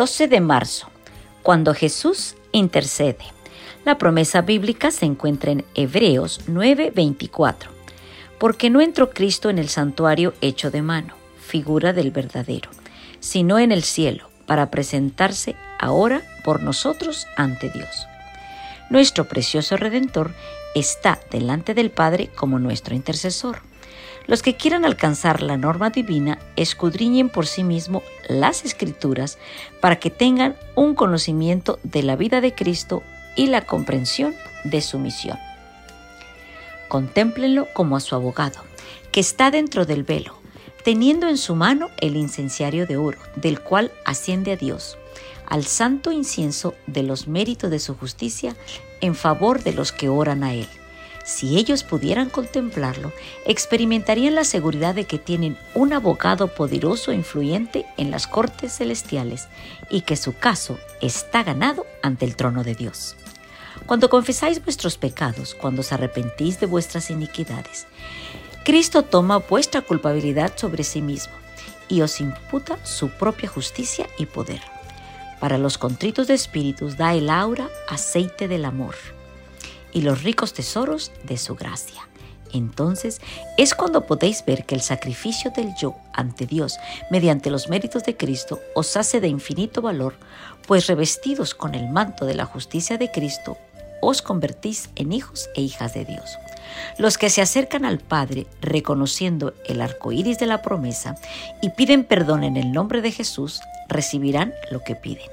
12 de marzo, cuando Jesús intercede. La promesa bíblica se encuentra en Hebreos 9:24. Porque no entró Cristo en el santuario hecho de mano, figura del verdadero, sino en el cielo, para presentarse ahora por nosotros ante Dios. Nuestro precioso Redentor está delante del Padre como nuestro intercesor. Los que quieran alcanzar la norma divina escudriñen por sí mismo las escrituras para que tengan un conocimiento de la vida de Cristo y la comprensión de su misión. Contémplenlo como a su abogado, que está dentro del velo, teniendo en su mano el incenciario de oro, del cual asciende a Dios, al santo incienso de los méritos de su justicia en favor de los que oran a Él. Si ellos pudieran contemplarlo, experimentarían la seguridad de que tienen un abogado poderoso e influyente en las cortes celestiales y que su caso está ganado ante el trono de Dios. Cuando confesáis vuestros pecados, cuando os arrepentís de vuestras iniquidades, Cristo toma vuestra culpabilidad sobre sí mismo y os imputa su propia justicia y poder. Para los contritos de espíritus da el aura aceite del amor y los ricos tesoros de su gracia. Entonces es cuando podéis ver que el sacrificio del yo ante Dios mediante los méritos de Cristo os hace de infinito valor, pues revestidos con el manto de la justicia de Cristo, os convertís en hijos e hijas de Dios. Los que se acercan al Padre reconociendo el arco iris de la promesa y piden perdón en el nombre de Jesús, recibirán lo que piden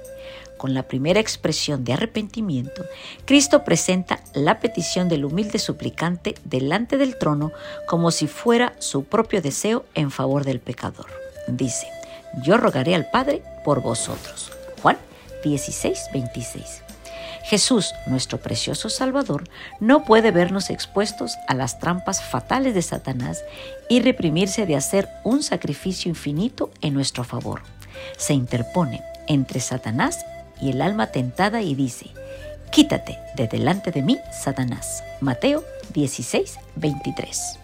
con la primera expresión de arrepentimiento, Cristo presenta la petición del humilde suplicante delante del trono como si fuera su propio deseo en favor del pecador. Dice, yo rogaré al Padre por vosotros. Juan 16, 26. Jesús, nuestro precioso Salvador, no puede vernos expuestos a las trampas fatales de Satanás y reprimirse de hacer un sacrificio infinito en nuestro favor. Se interpone entre Satanás y el alma tentada y dice, Quítate de delante de mí, Satanás. Mateo 16, 23.